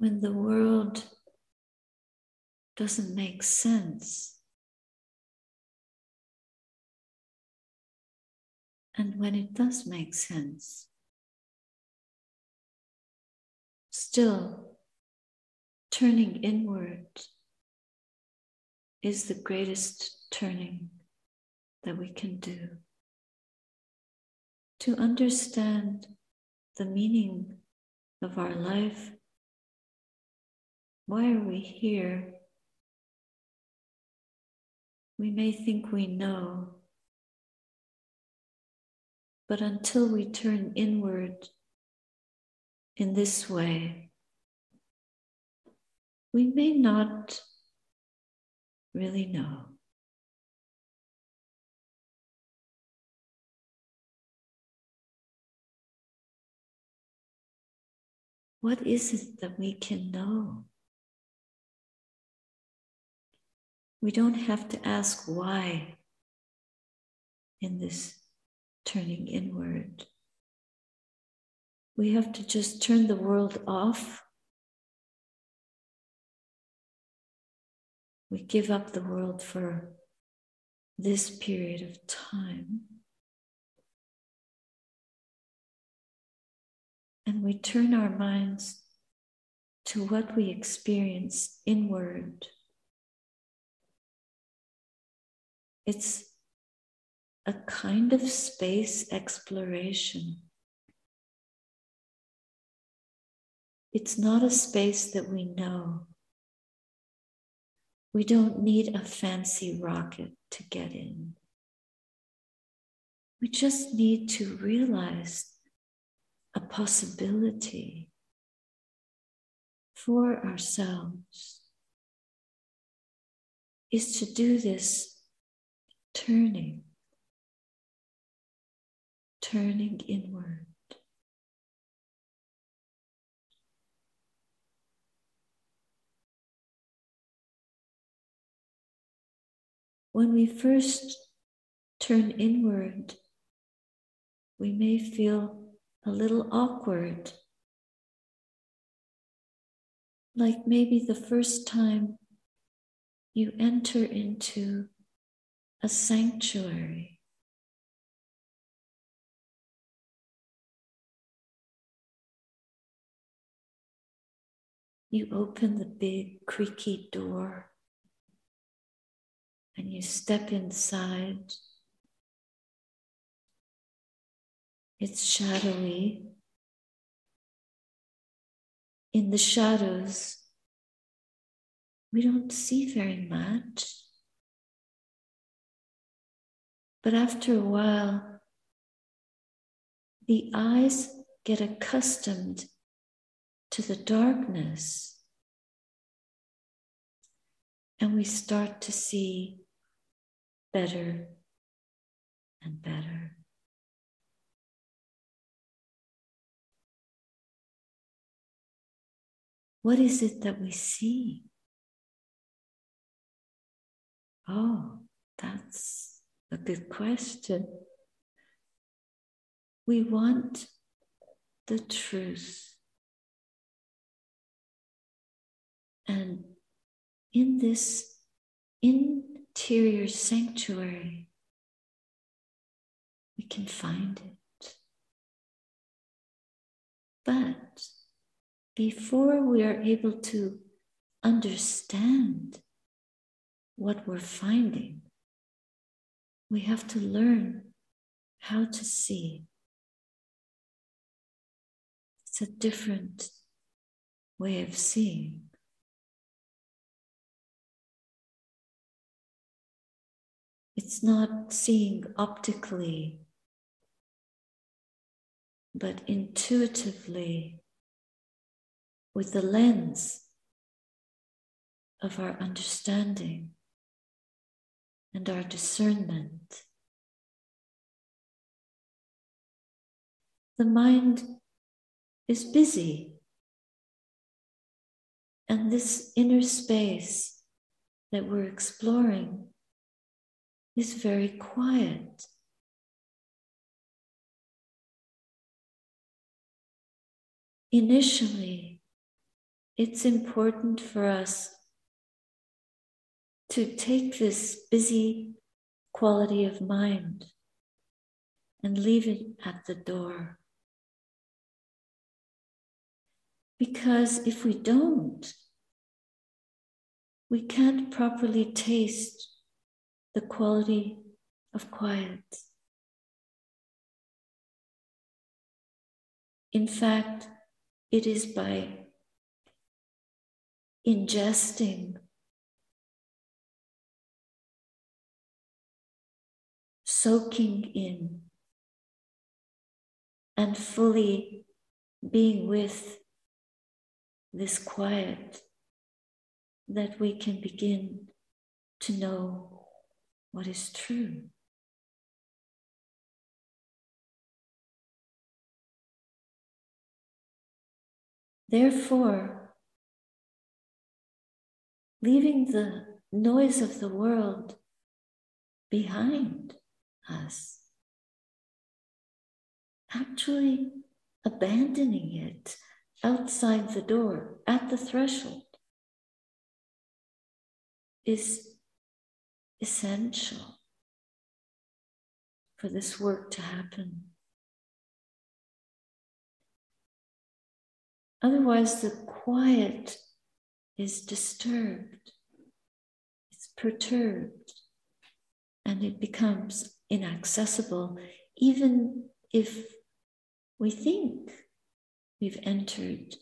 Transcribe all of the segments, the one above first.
when the world doesn't make sense. And when it does make sense, still turning inward is the greatest turning that we can do. To understand the meaning of our life. Why are we here? We may think we know, but until we turn inward in this way, we may not really know. What is it that we can know? We don't have to ask why in this turning inward. We have to just turn the world off. We give up the world for this period of time. And we turn our minds to what we experience inward. It's a kind of space exploration. It's not a space that we know. We don't need a fancy rocket to get in. We just need to realize a possibility for ourselves is to do this turning, turning inward. When we first turn inward, we may feel a little awkward. Like maybe the first time you enter into a sanctuary. You open the big creaky door and you step inside. It's shadowy. In the shadows, we don't see very much. But after a while, the eyes get accustomed to the darkness, and we start to see better and better. What is it that we see? Oh, that's a good question. We want the truth. And in this interior sanctuary, we can find it. But before we are able to understand what we're finding, we have to learn how to see. It's a different way of seeing. It's not seeing optically, but intuitively with the lens of our understanding and our discernment. The mind is busy, and this inner space that we're exploring is very quiet. Initially, it's important for us to take this busy quality of mind and leave it at the door. Because if we don't, we can't properly taste the quality of quiet. In fact, it is by ingesting soaking in and fully being with this quiet that we can begin to know what is true. Therefore, leaving the noise of the world behind us, actually abandoning it outside the door, at the threshold, is essential for this work to happen. Otherwise, the quiet is disturbed, it's perturbed, and it becomes inaccessible, even if we think we've entered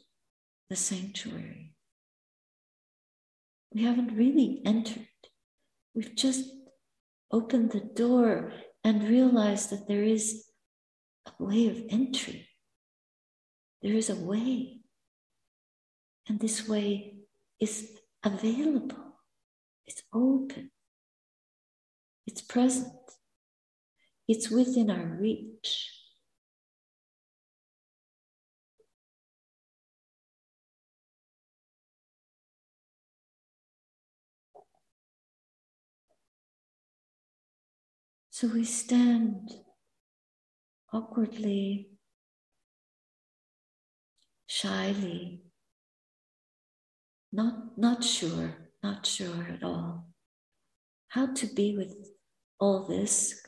the sanctuary. We haven't really entered. We've just opened the door and realized that there is a way of entry. There is a way. And this way is available, it's open, it's present, it's within our reach. So we stand awkwardly, shyly, not, not sure, not sure at all how to be with all this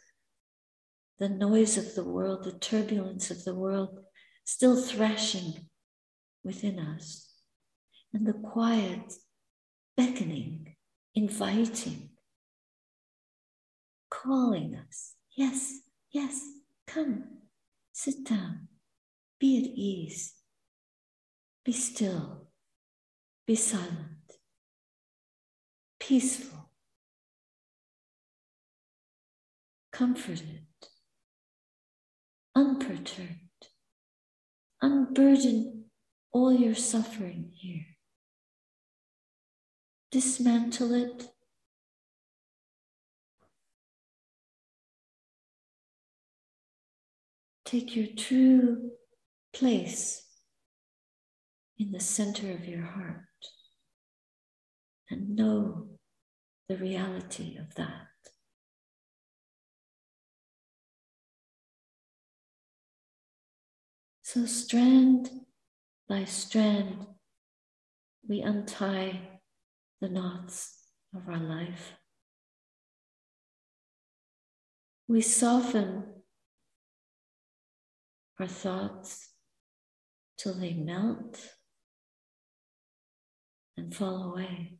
the noise of the world, the turbulence of the world still thrashing within us, and the quiet beckoning, inviting calling us. Yes, yes, come, sit down, be at ease, be still, be silent, peaceful, comforted, unperturbed. Unburden all your suffering here. Dismantle it Take your true place in the center of your heart and know the reality of that. So, strand by strand, we untie the knots of our life. We soften our thoughts till they melt and fall away.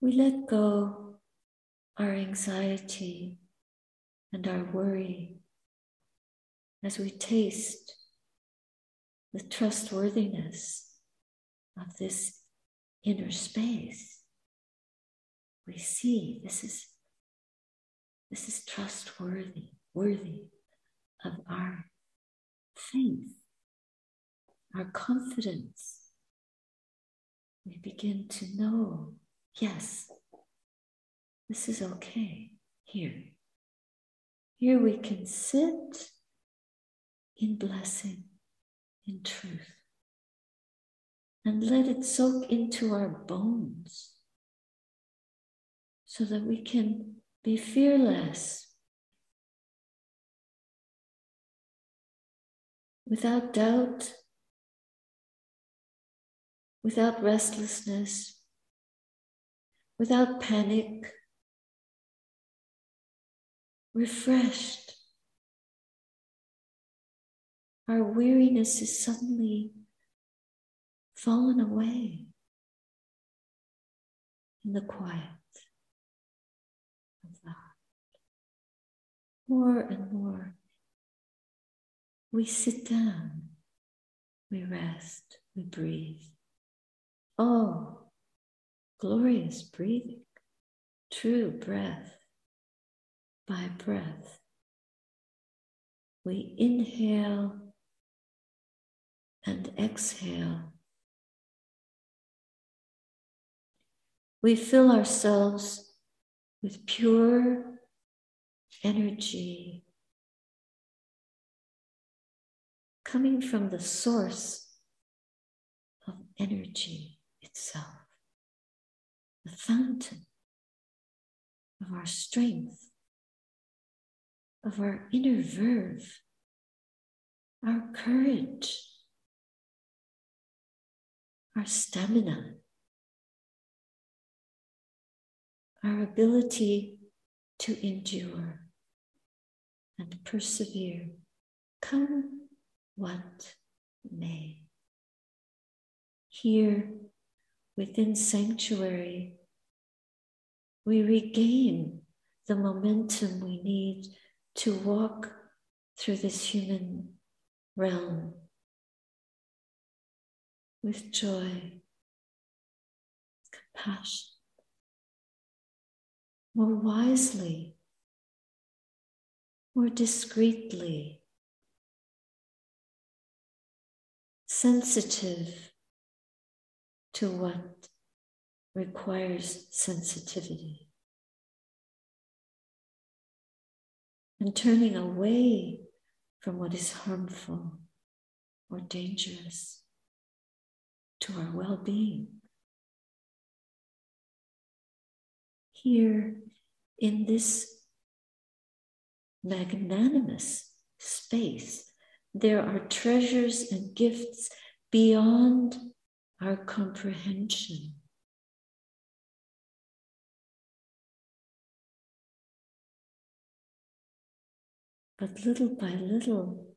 We let go our anxiety and our worry as we taste the trustworthiness of this inner space. We see this is this is trustworthy, worthy of our faith, our confidence. We begin to know yes, this is okay here. Here we can sit in blessing, in truth, and let it soak into our bones so that we can be fearless. without doubt, without restlessness, without panic, refreshed. Our weariness is suddenly fallen away in the quiet of the heart. More and more, we sit down, we rest, we breathe. Oh, glorious breathing, true breath by breath. We inhale and exhale. We fill ourselves with pure energy coming from the source of energy itself, the fountain of our strength, of our inner verve, our courage, our stamina, our ability to endure and persevere, come what may. Here within sanctuary, we regain the momentum we need to walk through this human realm with joy, compassion, more wisely, more discreetly, sensitive to what requires sensitivity. And turning away from what is harmful or dangerous to our well being. Here in this magnanimous space, there are treasures and gifts beyond our comprehension. But little by little,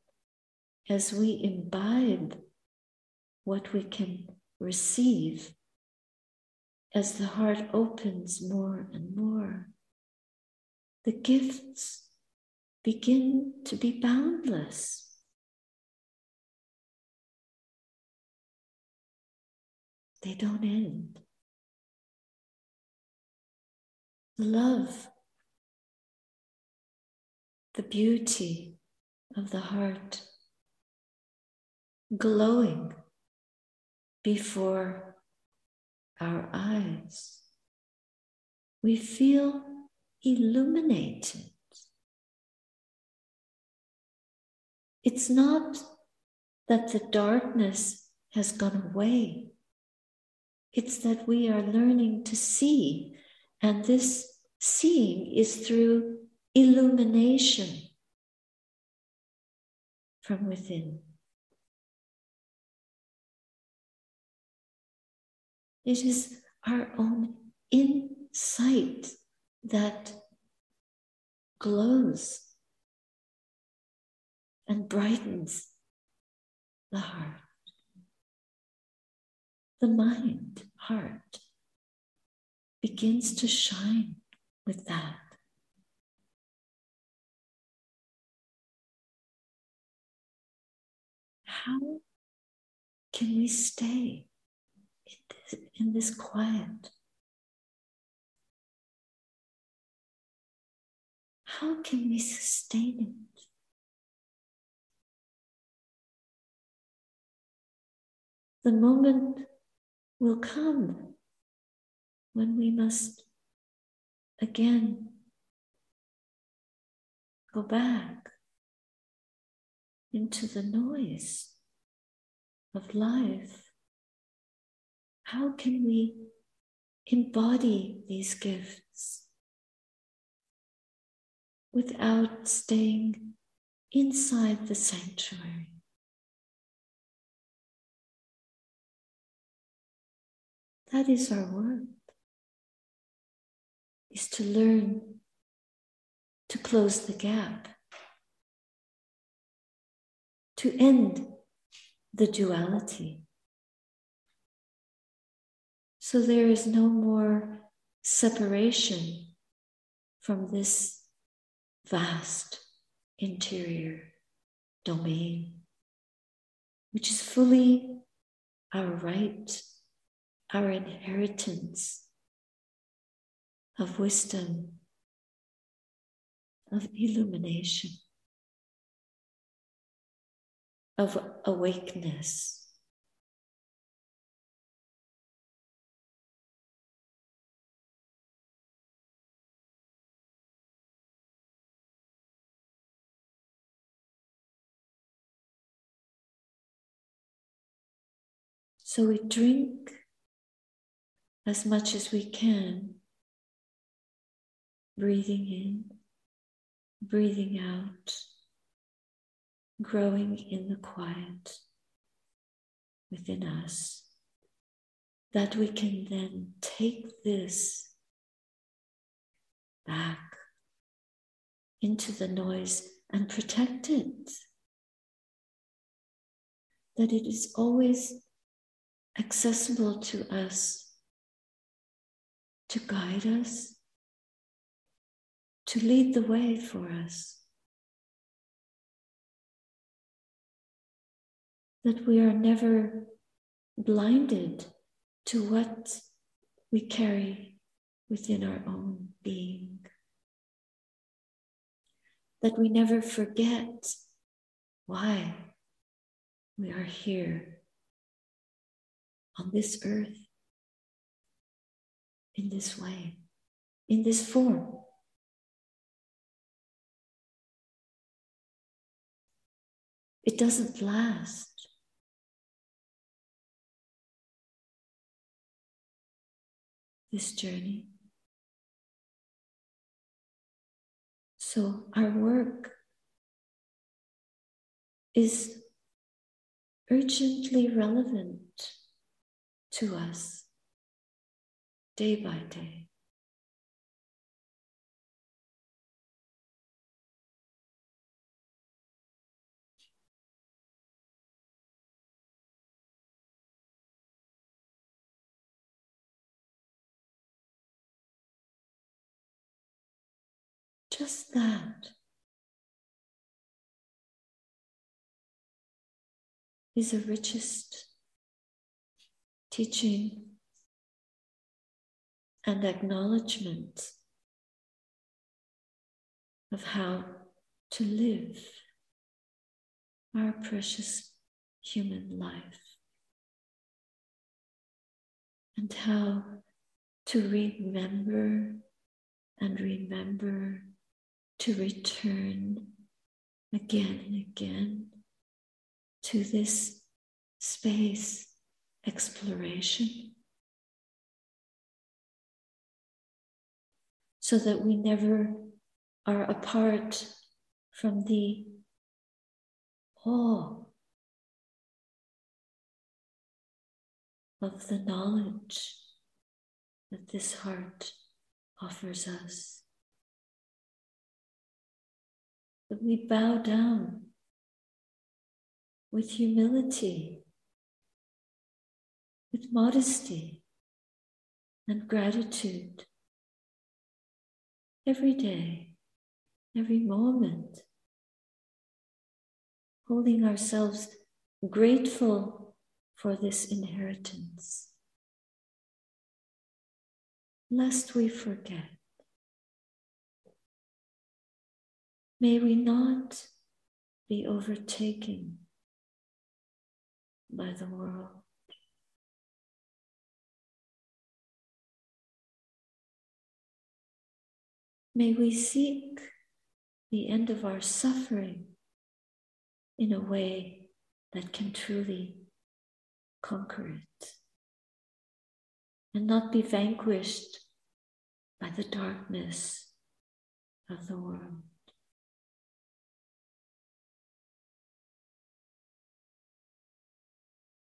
as we imbibe what we can receive, as the heart opens more and more, the gifts begin to be boundless. They don't end. Love, the beauty of the heart, glowing before our eyes. We feel illuminated. It's not that the darkness has gone away. It's that we are learning to see, and this seeing is through illumination from within. It is our own insight that glows and brightens the heart. The mind, heart, begins to shine with that. How can we stay in this, in this quiet? How can we sustain it? The moment will come when we must again go back into the noise of life? How can we embody these gifts without staying inside the sanctuary? That is our work, is to learn to close the gap to end the duality. So there is no more separation from this vast interior domain, which is fully our right, our inheritance of wisdom, of illumination, of awakeness. So we drink as much as we can, breathing in, breathing out, growing in the quiet within us, that we can then take this back into the noise and protect it. That it is always accessible to us to guide us, to lead the way for us. That we are never blinded to what we carry within our own being. That we never forget why we are here on this earth in this way, in this form. It doesn't last. This journey. So, our work is urgently relevant to us day by day. Just that. Is the richest teaching and acknowledgement of how to live our precious human life. And how to remember and remember to return again and again to this space exploration so that we never are apart from the awe of the knowledge that this heart offers us. That we bow down with humility with modesty and gratitude every day, every moment, holding ourselves grateful for this inheritance, lest we forget. May we not be overtaken by the world. May we seek the end of our suffering in a way that can truly conquer it and not be vanquished by the darkness of the world.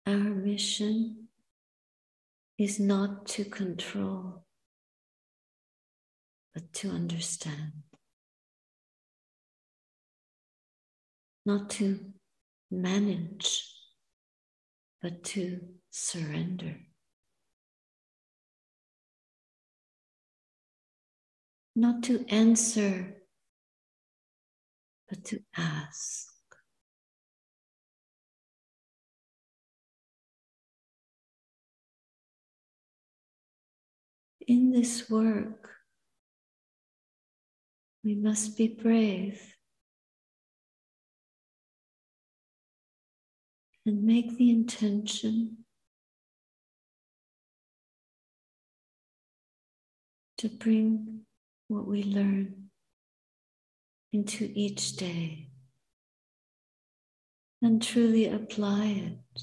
Our mission is not to control, but to understand. Not to manage, but to surrender. Not to answer, but to ask. In this work, we must be brave and make the intention to bring what we learn into each day and truly apply it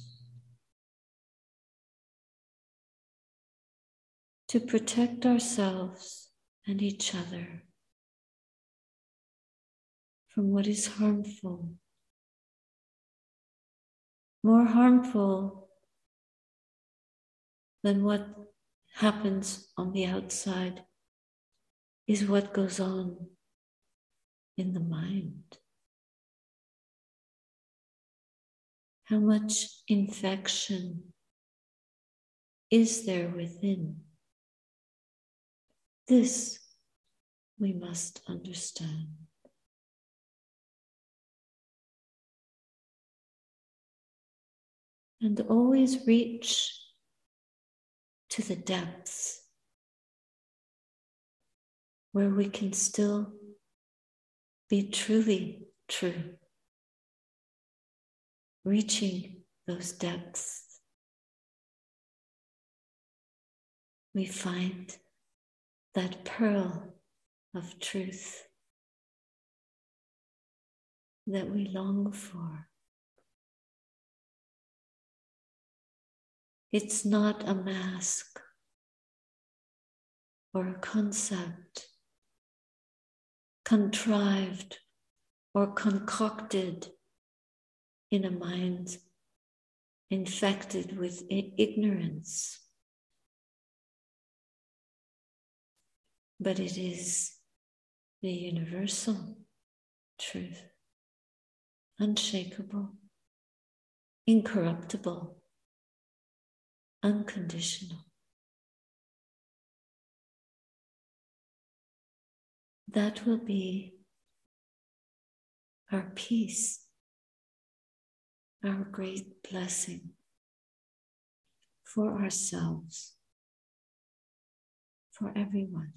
to protect ourselves and each other from what is harmful. More harmful than what happens on the outside is what goes on in the mind. How much infection is there within? This we must understand. And always reach to the depths where we can still be truly true, reaching those depths. We find that pearl of truth that we long for. It's not a mask or a concept contrived or concocted in a mind infected with ignorance. But it is the universal truth, unshakable, incorruptible, unconditional. that will be our peace, our great blessing for ourselves, for everyone.